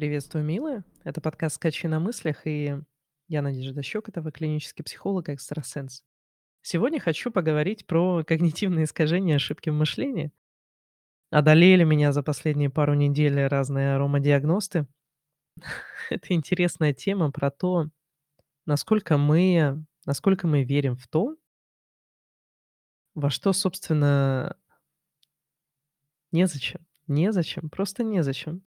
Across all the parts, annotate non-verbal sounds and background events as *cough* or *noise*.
Приветствую, милая. Это подкаст "Скачи на мыслях", и я Надежда Щекотова, клинический психолог и экстрасенс. Сегодня хочу поговорить про когнитивные искажения и ошибки в мышлении. Одолели меня за последние пару недель разные аромадиагносты. *laughs* Это интересная тема про то, насколько мы насколько мы верим в то во что, собственно незачем, незачем, просто незачем.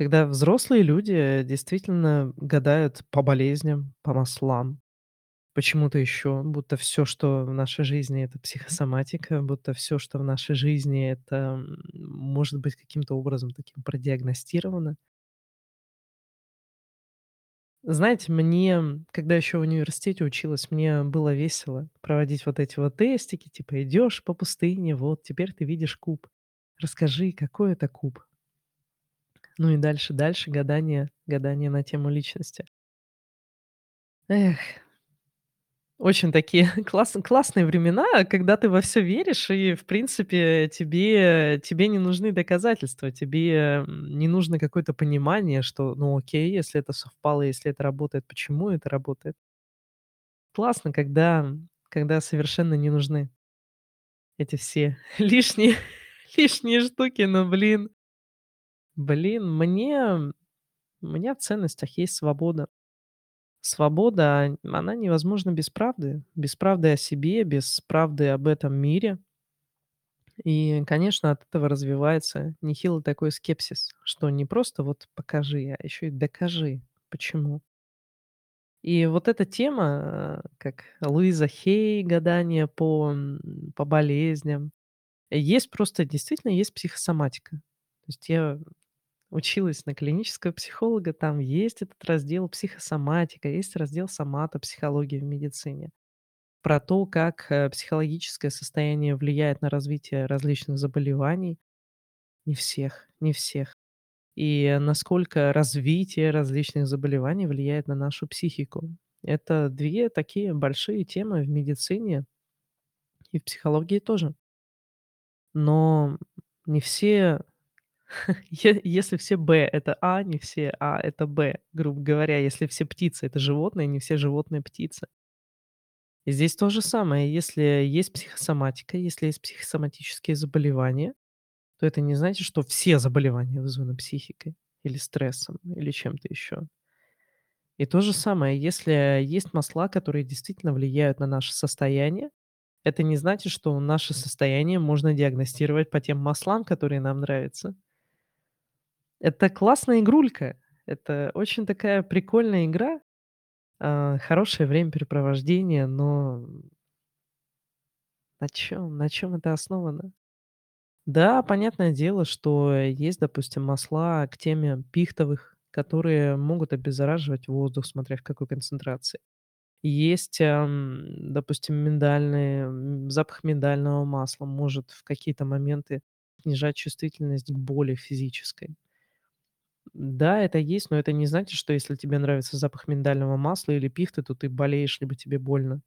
Когда взрослые люди действительно гадают по болезням, по маслам, почему-то еще, будто все, что в нашей жизни- это психосоматика, будто все, что в нашей жизни- это, м, может быть каким-то образом таким продиагностировано. Знаете, мне, когда еще в университете училась, мне было весело проводить вот эти вот тестики, типа идешь по пустыне, вот теперь ты видишь куб. Расскажи, какой это куб? Ну и дальше, дальше гадание, гадание на тему личности. Эх, очень такие *laughs* класс классные времена, когда ты во все веришь и, в принципе, тебе тебе не нужны доказательства, тебе, не нужно какое-то понимание, что, ну, окей, если это совпало, если это работает, почему это работает. Классно, когда когда совершенно не нужны эти все *laughs* лишние лишние штуки, но, блин, блин, мне у меня в ценностях есть свобода. Свобода, она невозможна без правды. Без правды о себе, без правды об этом мире. И, конечно, от этого развивается нехилый такой скепсис, что не просто вот покажи, а еще и докажи, почему. И вот эта тема, э, как Луиза Хей, гадание по, по болезням, есть просто, действительно есть психосоматика. То есть я Училась на клинического психолога, там есть этот раздел психосоматика, есть раздел соматопсихология в медицине. Про то, как, э, психологическое состояние влияет на развитие различных заболеваний. Не всех, не всех. И насколько развитие различных заболеваний влияет на нашу психику. Это 2 такие большие темы в медицине и в психологии тоже. Но не все *laughs* Если все Б- это А, не все А- это Б, грубо говоря, если все птицы- это животные, не все животные- птицы. И здесь то же самое. Если есть психосоматика, если есть психосоматические заболевания, то это не значит, что все заболевания вызваны психикой или стрессом, или чем-то еще. И то же самое, если есть масла, которые действительно влияют на наше состояние, это не значит, что наше состояние можно диагностировать по тем маслам, которые нам нравятся. Это классная игрулька. Это очень такая прикольная игра, а, хорошее времяпрепровождение, но на чём на чём это основано? Да, понятное дело, что есть, допустим, масла к теме пихтовых, которые могут обеззараживать воздух, смотря в какой концентрации. Есть, допустим, миндальные, запах миндального масла может в какие-то моменты снижать чувствительность к боли физической. Да, это есть, но это не значит, что если тебе нравится запах миндального масла или пихты, то ты болеешь, либо тебе больно.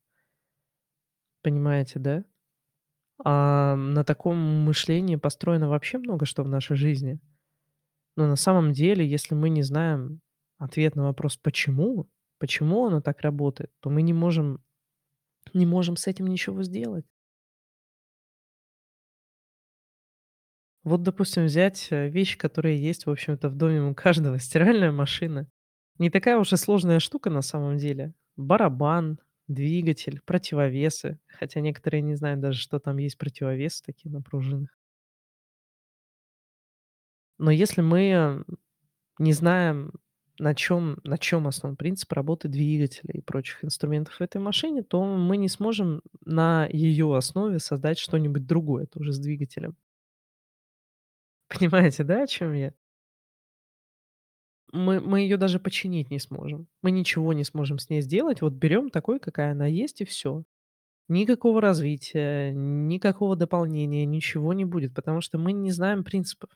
Понимаете, да? А, на таком мышлении построено вообще много что в нашей жизни. Но на самом деле, если мы не знаем ответ на вопрос "почему?", почему оно так работает, то мы не можем не можем с этим ничего сделать. Вот, допустим, взять, э, вещи, которые есть, в общем-то, в доме у каждого. *laughs* Стиральная машина. Не такая уж и сложная штука на самом деле. Барабан, двигатель, противовесы. Хотя некоторые не знают даже, что там есть противовесы такие на пружинах. Но если мы, не знаем, на чем на чем основан принцип работы двигателя и прочих инструментов в этой машине, то мы не сможем на ее основе создать что-нибудь другое тоже с двигателем. Понимаете, да, о чем я? Мы мы ее даже починить не сможем. Мы ничего не сможем с ней сделать. Вот берем такой, какая она есть, и все. Никакого развития, никакого дополнения, ничего не будет, потому что мы не знаем принципов.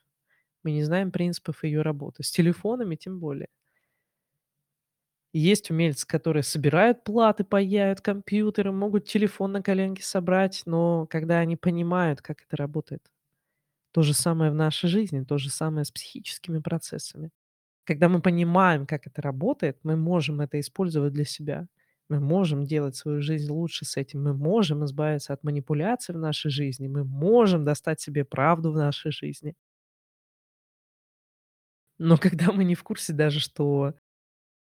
Мы не знаем принципов ее работы. С телефонами тем более. Есть умельцы, которые собирают платы, паяют компьютеры, могут телефон на коленке собрать, но когда они понимают, как это работает. То же самое в нашей жизни, то же самое с психическими процессами. Когда мы понимаем, как это работает, мы можем это использовать для себя. Мы можем делать свою жизнь лучше с этим. Мы можем избавиться от манипуляций в нашей жизни. Мы можем достать себе правду в нашей жизни. Но *laughs* когда мы не в курсе даже, что,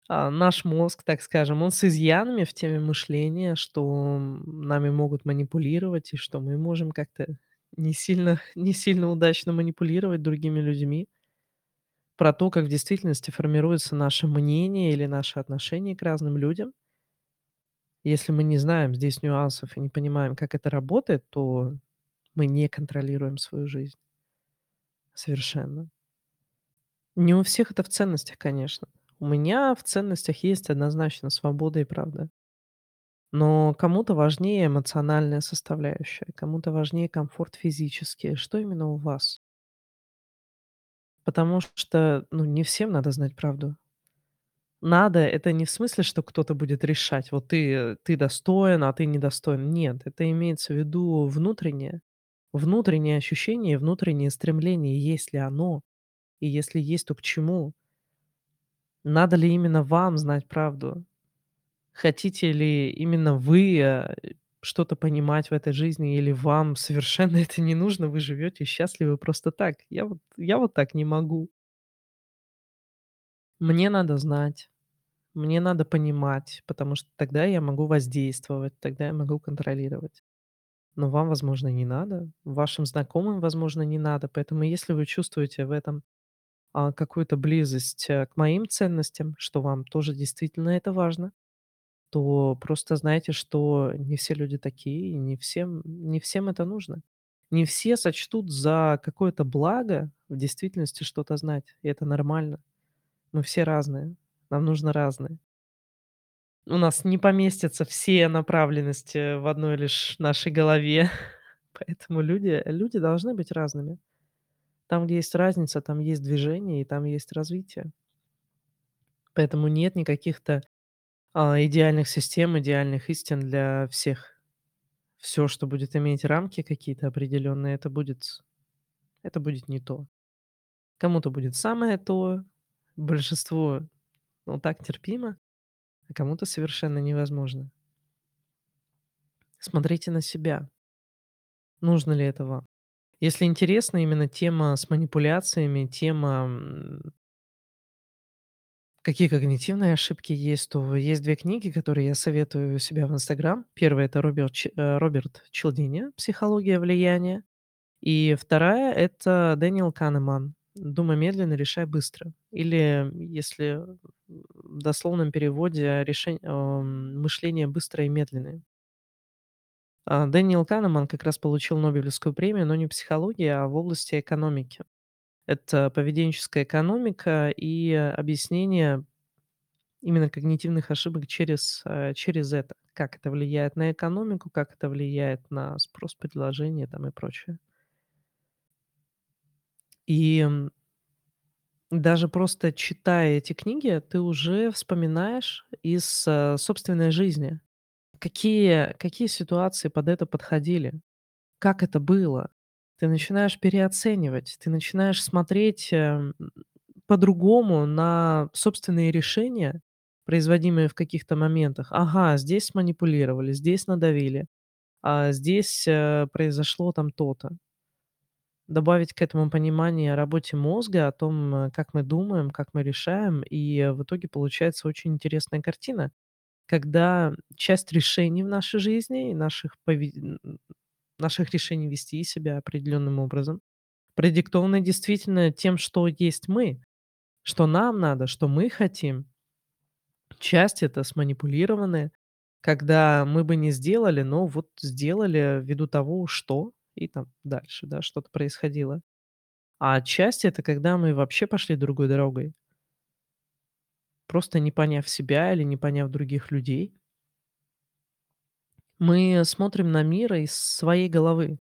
а, наш мозг, так скажем, он с изъянами в теме мышления, что, нами могут манипулировать и что мы можем как-то не сильно *laughs* не сильно удачно манипулировать другими людьми. Про то, как в действительности формируется наше мнение или наше отношение к разным людям. Если мы не знаем здесь нюансов и не понимаем, как это работает, то мы не контролируем свою жизнь. Совершенно. Не у всех это в ценностях, конечно. У меня в ценностях есть однозначно свобода и правда. Но кому-то важнее эмоциональная составляющая, кому-то важнее комфорт физический. Что именно у вас? Потому что, ну, не всем надо знать правду. Надо- это не в смысле, что кто-то будет решать: вот ты ты достоин, а ты недостоин. Нет, это имеется в виду внутреннее. Внутреннее ощущение, внутреннее стремление, есть ли оно, и если есть, то к чему. Надо ли именно вам знать правду? Хотите ли именно вы, э, что-то понимать в этой жизни, или вам совершенно *laughs* это не нужно, вы живете счастливы просто так? Я вот я вот так не могу. Мне надо знать, мне надо понимать, потому что тогда я могу воздействовать, тогда я могу контролировать. Но вам, возможно, не надо, вашим знакомым, возможно, не надо. Поэтому если вы чувствуете в этом, а, какую-то близость, э, к моим ценностям, что вам тоже действительно это важно, то просто знайте, что не все люди такие, и не всем не всем это нужно. Не все сочтут за какое-то благо в действительности что-то знать, и это нормально. Мы все разные, нам нужно разное. У нас не поместятся все направленности в одной лишь нашей голове, *laughs* поэтому люди люди должны быть разными. Там, где есть разница, там есть движение и там есть развитие. Поэтому нет никаких-то, а, идеальных систем, идеальных истин для всех. Всё, что будет иметь рамки какие-то определенные, это будет это будет не то. Кому-то будет самое то, большинству, ну, так терпимо, а кому-то совершенно невозможно. Смотрите на себя. Нужно ли это вам? Если интересна именно тема с манипуляциями, тема, какие когнитивные ошибки есть, то есть 2 книги, которые я советую у себя в "Инстаграм". 1- это Роберт Ч э, Роберт Чалдини "Психология влияния". И 2- это Дэниел Канеман "Думай медленно, решай быстро". Или, если в дословном переводе, решень ам, "Мышление быстрое и медленное". А, Дэниел Канеман как раз получил Нобелевскую премию, но не в психологии, а в области экономики. Это поведенческая экономика и объяснение именно когнитивных ошибок через, э, через это. Как это влияет на экономику, как это влияет на спрос, предложение там и прочее. И, даже просто читая эти книги, ты уже вспоминаешь из, э, собственной жизни, какие какие ситуации под это подходили, как это было. Ты начинаешь переоценивать, ты начинаешь смотреть, эм, по-другому на собственные решения, производимые в каких-то моментах. Ага, здесь сманипулировали, здесь надавили, а здесь, э, произошло там то-то. Добавить к этому понимание о работе мозга, о том, э, как мы думаем, как мы решаем, и в итоге получается очень интересная картина, когда часть решений в нашей жизни и наших пове н н наших решений вести себя определенным образом продиктованы действительно тем, что есть мы, что нам надо, что мы хотим. Часть- это сманипулированная, когда мы бы не сделали, но вот сделали ввиду того, что, и там дальше, да, что-то происходило. А часть- это когда мы вообще пошли другой дорогой. Просто не поняв себя или не поняв других людей. Мы смотрим на мир из своей головы.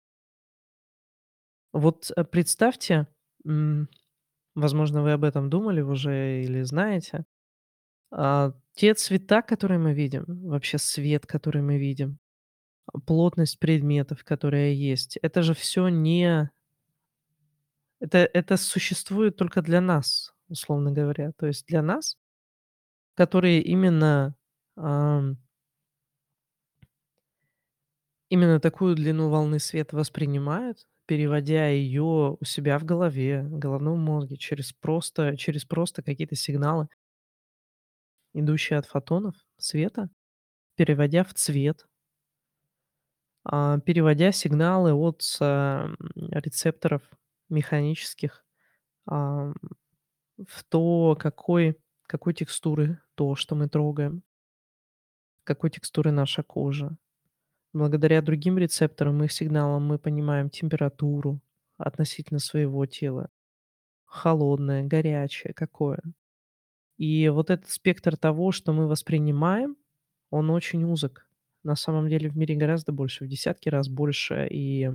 Вот, э, представьте, возможно, вы об этом думали уже или знаете, а, те цвета, которые мы видим, вообще свет, который мы видим, а, плотность предметов, которая есть- это же всё не это это существует только для нас. условно говоря. То есть для нас, которые именно, именно такую длину волны света воспринимают, переводя её у себя в голове, в головном мозге через просто через просто какие-то сигналы идущие от фотонов света, переводя в цвет а, переводя сигналы от, ам, рецепторов механических, в то, какой какой текстуры то, что мы трогаем. Какой текстуры наша кожа. Благодаря другим рецепторам, их сигналам мы понимаем температуру относительно своего тела. Холодное, горячее, какое. И вот этот спектр того, что мы воспринимаем, он очень узок. На самом деле в мире гораздо больше, в десятки раз больше и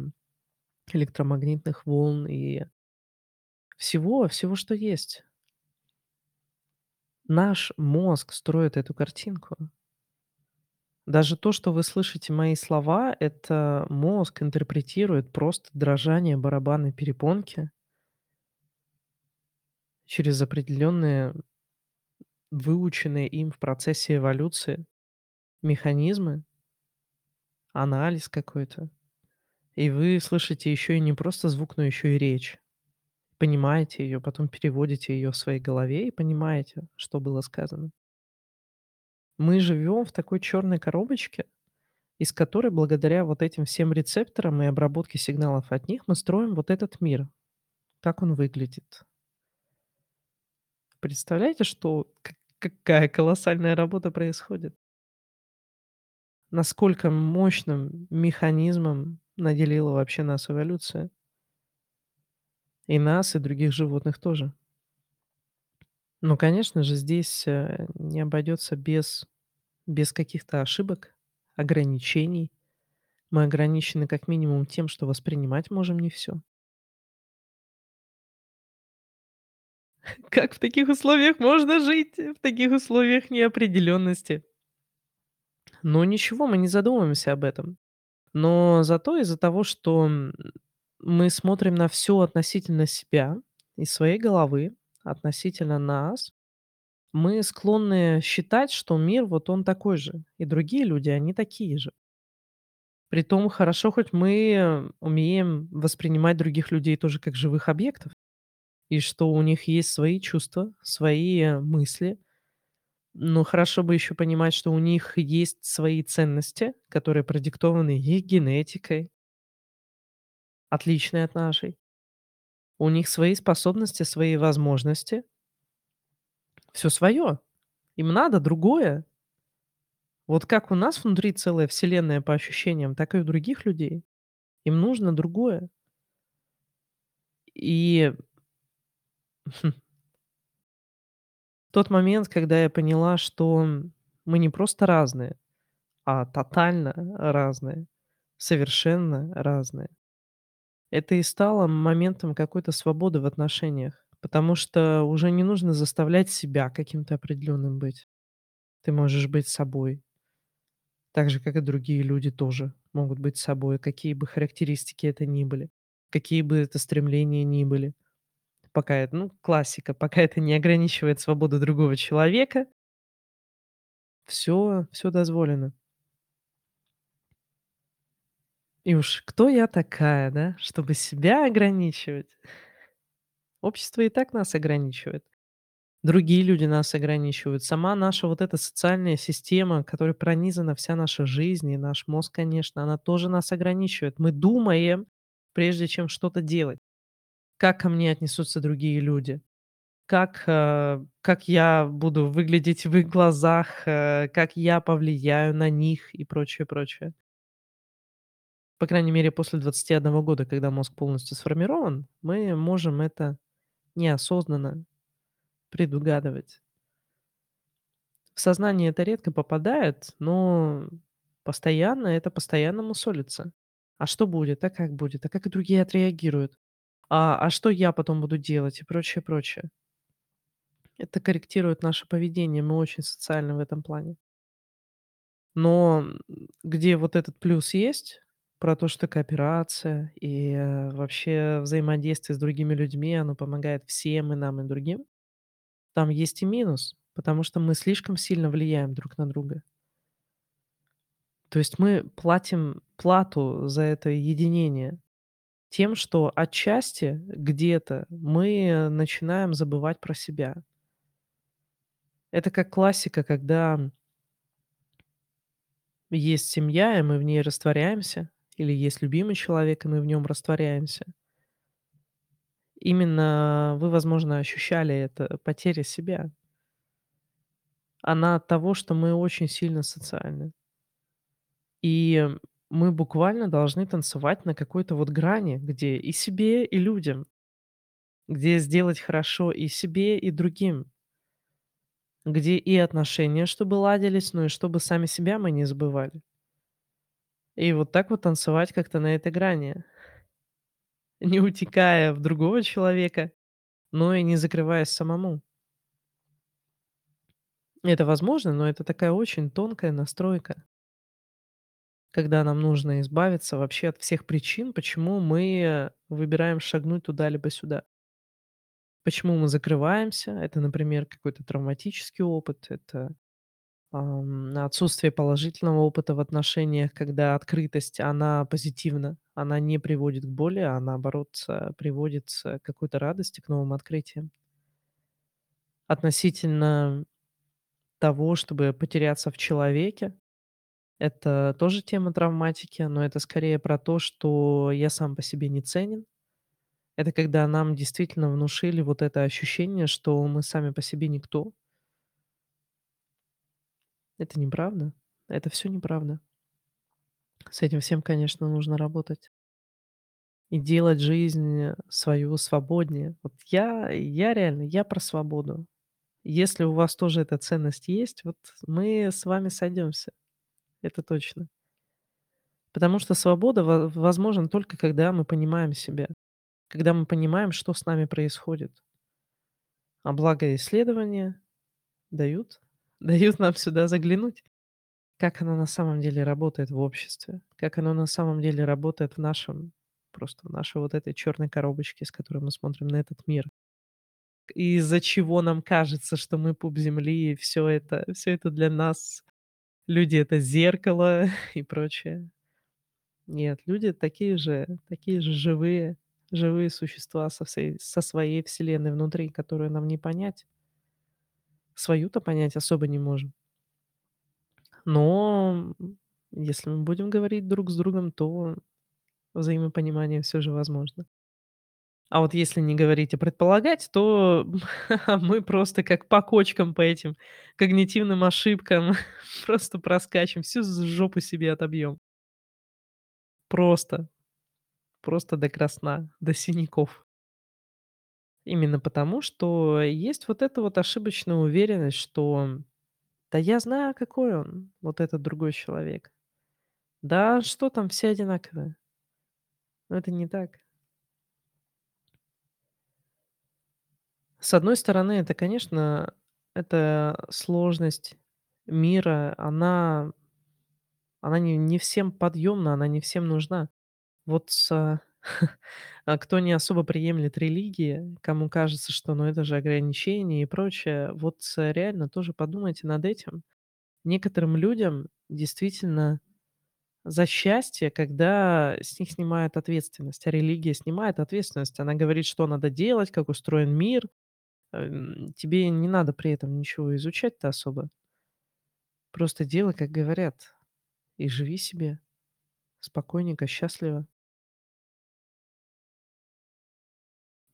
электромагнитных волн, и всего всего, что есть. Наш мозг строит эту картинку. Даже то, что вы слышите мои слова, это мозг интерпретирует просто дрожание барабанной перепонки через определенные, выученные им в процессе эволюции механизмы анализ какой-то. И вы слышите ещё и не просто звук, но ещё и речь. Понимаете её, потом переводите её в своей голове и понимаете, что было сказано. Мы живём в такой чёрной коробочке, из которой, благодаря вот этим всем рецепторам и обработке сигналов от них, мы строим вот этот мир. Так он выглядит. Представляете, что какая колоссальная работа происходит? Насколько мощным механизмом наделила вообще нас эволюция. И нас, и других животных тоже. Ну, конечно же, здесь, э, не обойдётся без без каких-то ошибок, ограничений. Мы ограничены как минимум тем, что воспринимать можем не всё. *laughs* Как в таких условиях можно жить, в таких условиях неопределённости? Но ничего, мы не задумываемся об этом. Но зато из-за того, что, мы смотрим на всё относительно себя, из своей головы, относительно нас, мы склонны считать, что мир вот он такой же, и другие люди, они такие же. Притом хорошо, хоть мы умеем воспринимать других людей тоже как живых объектов, и что у них есть свои чувства, свои мысли. Но хорошо бы ещё понимать, что у них есть свои ценности, которые продиктованы их генетикой отличной от нашей. У них свои способности, свои возможности. Всё своё. Им надо другое. Вот как у нас внутри целая вселенная по ощущениям, так и у других людей. Им нужно другое. И Тот момент, когда я поняла, что мы не просто разные, а тотально разные, совершенно разные. Это и стало моментом какой-то свободы в отношениях, потому что уже не нужно заставлять себя каким-то определённым быть. Ты можешь быть собой. Так же, как и другие люди тоже могут быть собой, какие бы характеристики это ни были, какие бы это стремления ни были. Пока это, ну, классика, пока это не ограничивает свободу другого человека всё всё дозволено. И уж кто я такая, да, чтобы себя ограничивать? Общество и так нас ограничивает. Другие люди нас ограничивают. Сама наша вот эта социальная система, которой пронизана вся наша жизнь, и наш мозг, конечно, она тоже нас ограничивает. Мы думаем, прежде чем что-то делать. Как ко мне отнесутся другие люди? Как, э, как я буду выглядеть в их глазах, э, как я повлияю на них и прочее, прочее. По крайней мере, после 21 года, когда мозг полностью сформирован, мы можем это неосознанно предугадывать. В сознание это редко попадает, но постоянно это постоянно мусолится. А что будет? А как будет? А как другие отреагируют? А, а что я потом буду делать? И прочее, прочее. Это корректирует наше поведение. Мы очень социальны в этом плане. Но, где вот этот плюс есть, про то, что кооперация и, э, вообще взаимодействие с другими людьми, оно помогает всем, и нам, и другим. Там есть и минус, потому что мы слишком сильно влияем друг на друга. То есть мы платим плату за это единение тем, что отчасти где-то мы начинаем забывать про себя. Это как классика, когда есть семья, и мы в ней растворяемся, или есть любимый человек, и мы в нем растворяемся. Именно вы, возможно, ощущали это, потеря себя. Она от того, что мы очень сильно социальны. И мы буквально должны танцевать на какой-то вот грани, где и себе, и людям, где сделать хорошо и себе, и другим, где и отношения чтобы ладились, но и чтобы сами себя мы не забывали. И вот так вот танцевать как-то на этой грани, не утекая в другого человека, но и не закрываясь самому. Это возможно, но это такая очень тонкая настройка. Когда нам нужно избавиться вообще от всех причин, почему мы выбираем шагнуть туда либо сюда. Почему мы закрываемся? Это, например, какой-то травматический опыт, это, ам, отсутствие положительного опыта в отношениях, когда открытость, она позитивна, она не приводит к боли, а наоборот, а, приводит к какой-то радости, к новым открытиям. Относительно того, чтобы потеряться в человеке, это тоже тема травматики, но это скорее про то, что я сам по себе не ценен. Это когда нам действительно внушили вот это ощущение, что мы сами по себе никто. Это неправда. Это всё неправда. С этим всем, конечно, нужно работать. И делать жизнь свою свободнее. Вот я я реально, я про свободу. Если у вас тоже эта ценность есть, вот мы с вами сойдёмся. Это точно. Потому что свобода во возможна только когда мы понимаем себя, когда мы понимаем, что с нами происходит. А благо исследования дают дают нам сюда заглянуть, как оно на самом деле работает в обществе, как оно на самом деле работает в нашем просто в нашей вот этой чёрной коробочке, с которой мы смотрим на этот мир. И из-за чего нам кажется, что мы пуп земли, и всё это всё это для нас люди- это зеркало *laughs* и прочее. Нет, люди такие же такие же живые живые существа со всей со своей вселенной внутри, которую нам не понять. Свою-то понять особо не можем. Но, если мы будем говорить друг с другом, то взаимопонимание всё же возможно. А вот если не говорить, а предполагать, то *laughs* мы просто как по кочкам по этим когнитивным ошибкам *laughs* просто проскачем, всю жопу себе отобьем. Просто. Просто до красна, до синяков. Именно потому, что есть вот эта вот ошибочная уверенность, что да я знаю, какой он, вот этот другой человек. Да что там, все одинаковые. Но это не так. С одной стороны, это, конечно, это сложность мира, она она не не всем подъемна, она не всем нужна. Вот с *laughs* а кто не особо приемлет религии, кому кажется, что, ну, это же ограничение и прочее, вот реально тоже подумайте над этим. Некоторым людям действительно за счастье, когда с них снимают ответственность, а религия снимает ответственность. Она говорит, что надо делать, как устроен мир. Эм, тебе не надо при этом ничего изучать-то особо. Просто делай, как говорят, и живи себе спокойненько, счастливо.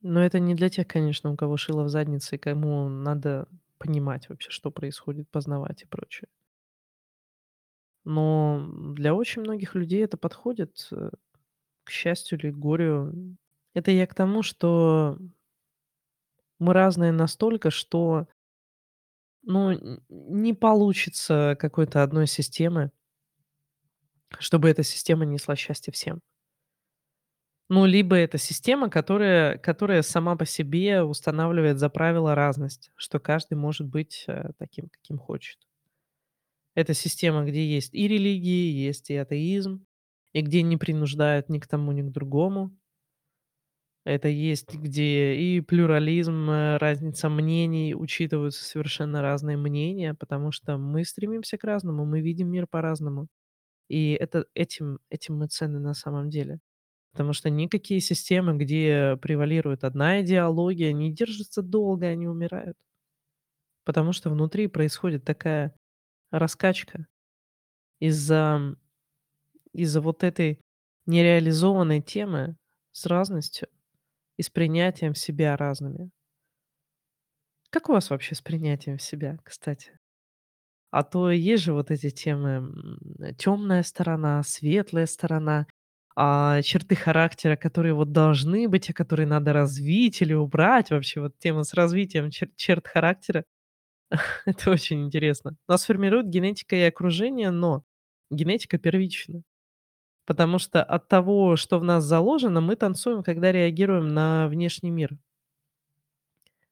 Но это не для тех, конечно, у кого шило в заднице и кому надо понимать вообще, что происходит, познавать и прочее. Но для очень многих людей это подходит, э, к счастью или к горю. Это я к тому, что мы разные настолько, что ну, не получится какой-то одной системы чтобы эта система несла счастье всем. Ну, либо это система, которая которая сама по себе устанавливает за правило разность, что каждый может быть, э, таким, каким хочет. Это система, где есть и религии, есть и атеизм, и где не принуждают ни к тому, ни к другому. Это есть где и плюрализм, э, разница мнений, учитываются совершенно разные мнения, потому что мы стремимся к разному, мы видим мир по-разному. И это этим этим мы ценны на самом деле. Потому что никакие системы, где превалирует одна идеология, не держатся долго, они умирают. Потому что внутри происходит такая раскачка из-за из-за вот этой нереализованной темы с разностью и с принятием себя разными. Как у вас вообще с принятием себя, кстати? А то есть же вот эти темы, темная сторона, светлая сторона, а, черты характера, которые вот должны быть, а которые надо развить или убрать. Вообще вот тема с развитием чер черт характера- *laughs* это очень интересно. Нас формирует генетика и окружение, но генетика первична. Потому что от того, что в нас заложено, мы танцуем, когда реагируем на внешний мир.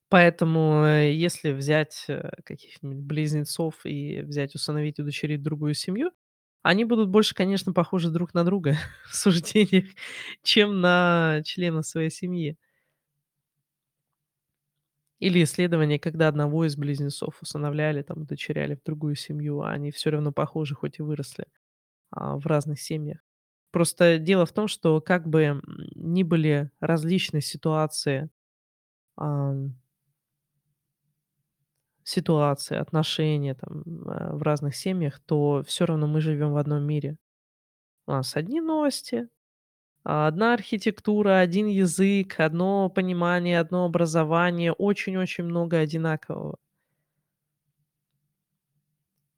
Поэтому, э, если взять, э, каких-нибудь близнецов и взять, усыновить, удочерить другую семью, они будут больше, конечно, похожи друг на друга *laughs* в суждениях, чем на членов своей семьи. Или исследования, когда одного из близнецов усыновляли, там, удочеряли в другую семью, а они всё равно похожи, хоть и выросли, а, в разных семьях. Просто дело в том, что как бы, ни были различные ситуации, ам ситуации, отношения там, э, в разных семьях, то всё равно мы живем в одном мире. У нас одни новости, одна архитектура, один язык, одно понимание, одно образование, очень-очень много одинакового.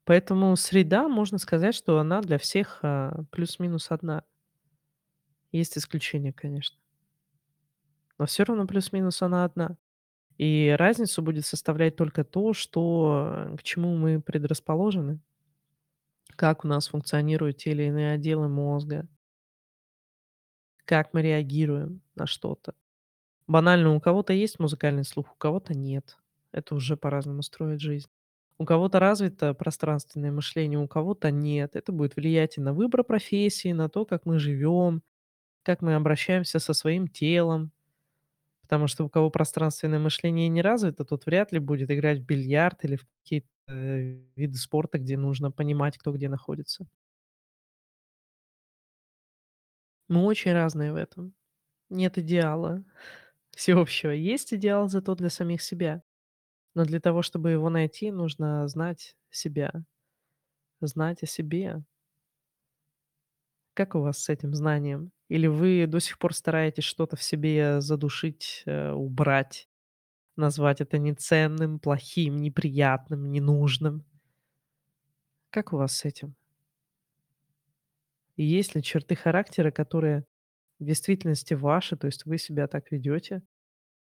Поэтому среда, можно сказать, что она для всех, а, плюс-минус одна. Есть исключения, конечно. Но всё равно плюс-минус она одна. И разницу будет составлять только то, что, к чему мы предрасположены. Как у нас функционируют те или иные отделы мозга. Как мы реагируем на что-то. Банально, у кого-то есть музыкальный слух, у кого-то нет. Это уже по-разному строит жизнь. У кого-то развито пространственное мышление, у кого-то нет. Это будет влиять и на выбор профессии, на то, как мы живем, как мы обращаемся со своим телом. Потому что у кого пространственное мышление не развито, тот вряд ли будет играть в бильярд или в какие-то, э, виды спорта, где нужно понимать, кто где находится. Мы очень разные в этом. Нет идеала *laughs* всеобщего. Есть идеал зато для самих себя. Но для того, чтобы его найти, нужно знать себя, знать о себе. Как у вас с этим знанием? Или вы до сих пор стараетесь что-то в себе задушить, э, убрать, назвать это неценным, плохим, неприятным, ненужным? Как у вас с этим? И есть ли черты характера, которые в действительности ваши, то есть вы себя так ведете,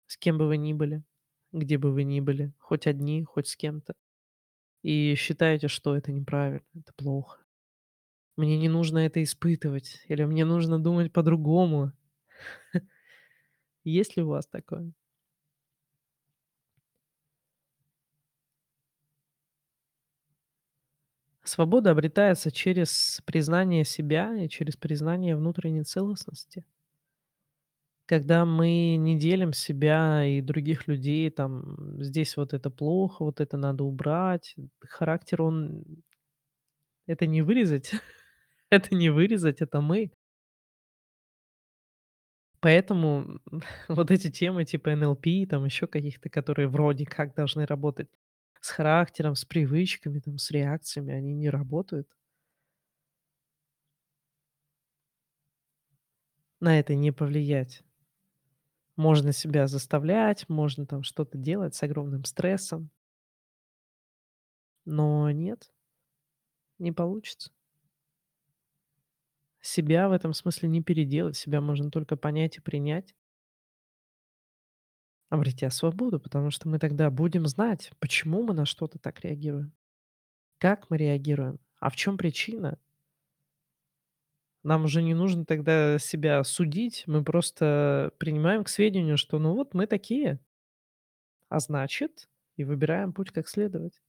с кем бы вы ни были, где бы вы ни были, хоть одни, хоть с кем-то, и считаете, что это неправильно, это плохо? Мне не нужно это испытывать или мне нужно думать по-другому. Есть ли у вас такое? Свобода обретается через признание себя и через признание внутренней целостности. Когда мы не делим себя и других людей, там: здесь вот это плохо, вот это надо убрать. Характер, он это не вырезать, это не вырезать, это мы. Поэтому, *laughs* вот эти темы типа НЛП, там еще каких-то, которые вроде как должны работать с характером, с привычками, там, с реакциями, они не работают. На это не повлиять. Можно себя заставлять, можно там что-то делать с огромным стрессом. Но нет не получится. Себя в этом смысле не переделать, себя можно только понять и принять. Обретя свободу, потому что мы тогда будем знать, почему мы на что-то так реагируем, как мы реагируем, а в чём причина. Нам уже не нужно тогда себя судить, мы просто принимаем к сведению, что, ну, вот мы такие. А значит, и выбираем путь, как следовать.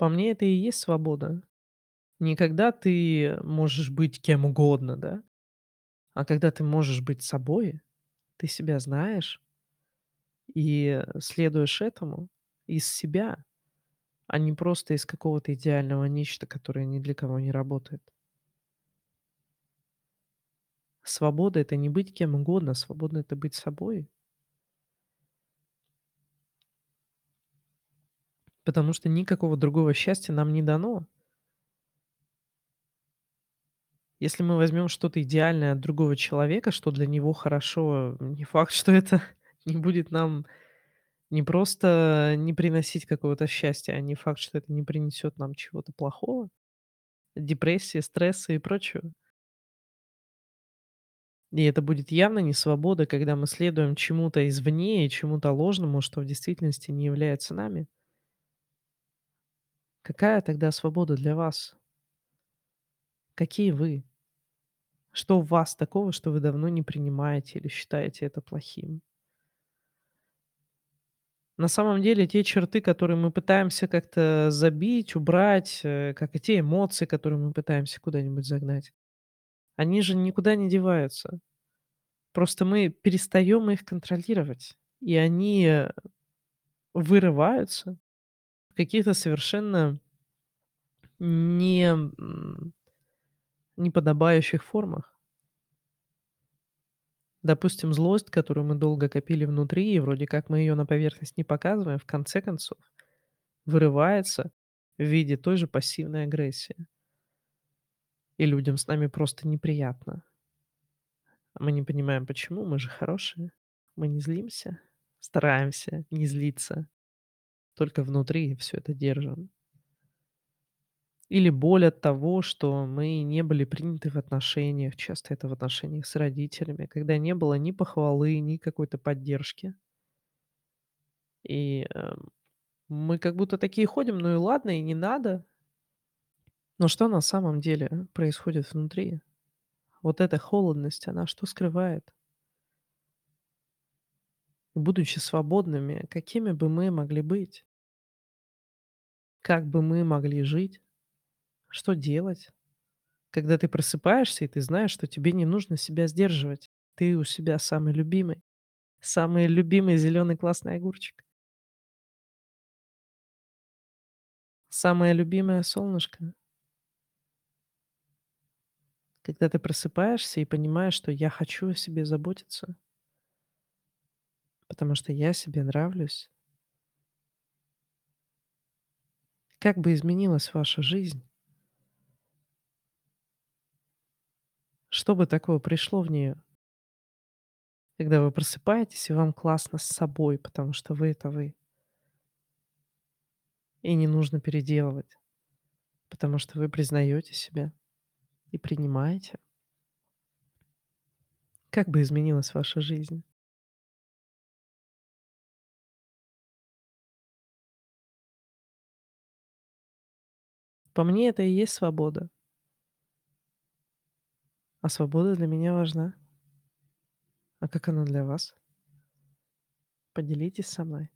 По мне, это и есть свобода. Не когда ты можешь быть кем угодно, да, а когда ты можешь быть собой, ты себя знаешь и следуешь этому из себя, а не просто из какого-то идеального нечто, которое ни для кого не работает. Свобода- это не быть кем угодно, свобода- это быть собой. Потому что никакого другого счастья нам не дано. Если мы возьмем что-то идеальное от другого человека, что для него хорошо, не факт, *laughs* что это не будет нам не просто не приносить какого-то счастья, а не факт, что это не принесет нам чего-то плохого, депрессии, стресса и прочего. И это будет явно не свобода, когда мы следуем чему-то извне и чему-то ложному, что в действительности не является нами. Какая тогда свобода для вас? Какие вы? Что в вас такого, что вы давно не принимаете или считаете это плохим? На самом деле те черты, которые мы пытаемся как-то забить, убрать, э, как и те эмоции, которые мы пытаемся куда-нибудь загнать, они же никуда не деваются. Просто мы перестаем их контролировать, и они э, вырываются каких-то совершенно не неподобающих формах. Допустим, злость, которую мы долго копили внутри, и вроде как мы ее на поверхность не показываем, в конце концов вырывается в виде той же пассивной агрессии. И людям с нами просто неприятно. Мы не понимаем, почему, мы же хорошие. Мы не злимся, стараемся не злиться, только внутри все это держим. Или боль от того, что мы не были приняты в отношениях, часто это в отношениях с родителями, когда не было ни похвалы, ни какой-то поддержки. И, эм, мы как будто такие ходим: "Ну и ладно, и не надо". Но что на самом деле происходит внутри? Вот эта холодность, она что скрывает? Будучи свободными, какими бы мы могли быть? Как бы мы могли жить? Что делать? Когда ты просыпаешься, и ты знаешь, что тебе не нужно себя сдерживать. Ты у себя самый любимый, самый любимый зеленый классный огурчик, самое любимое солнышко. Когда ты просыпаешься и понимаешь, что я хочу о себе заботиться, потому что я себе нравлюсь. Как бы изменилась ваша жизнь? Что бы такого пришло в нее, когда вы просыпаетесь и вам классно с собой, потому что вы- это вы, и не нужно переделывать, потому что вы признаете себя и принимаете? Как бы изменилась ваша жизнь? По мне, это и есть свобода. А свобода для меня важна. А как она для вас? Поделитесь со мной.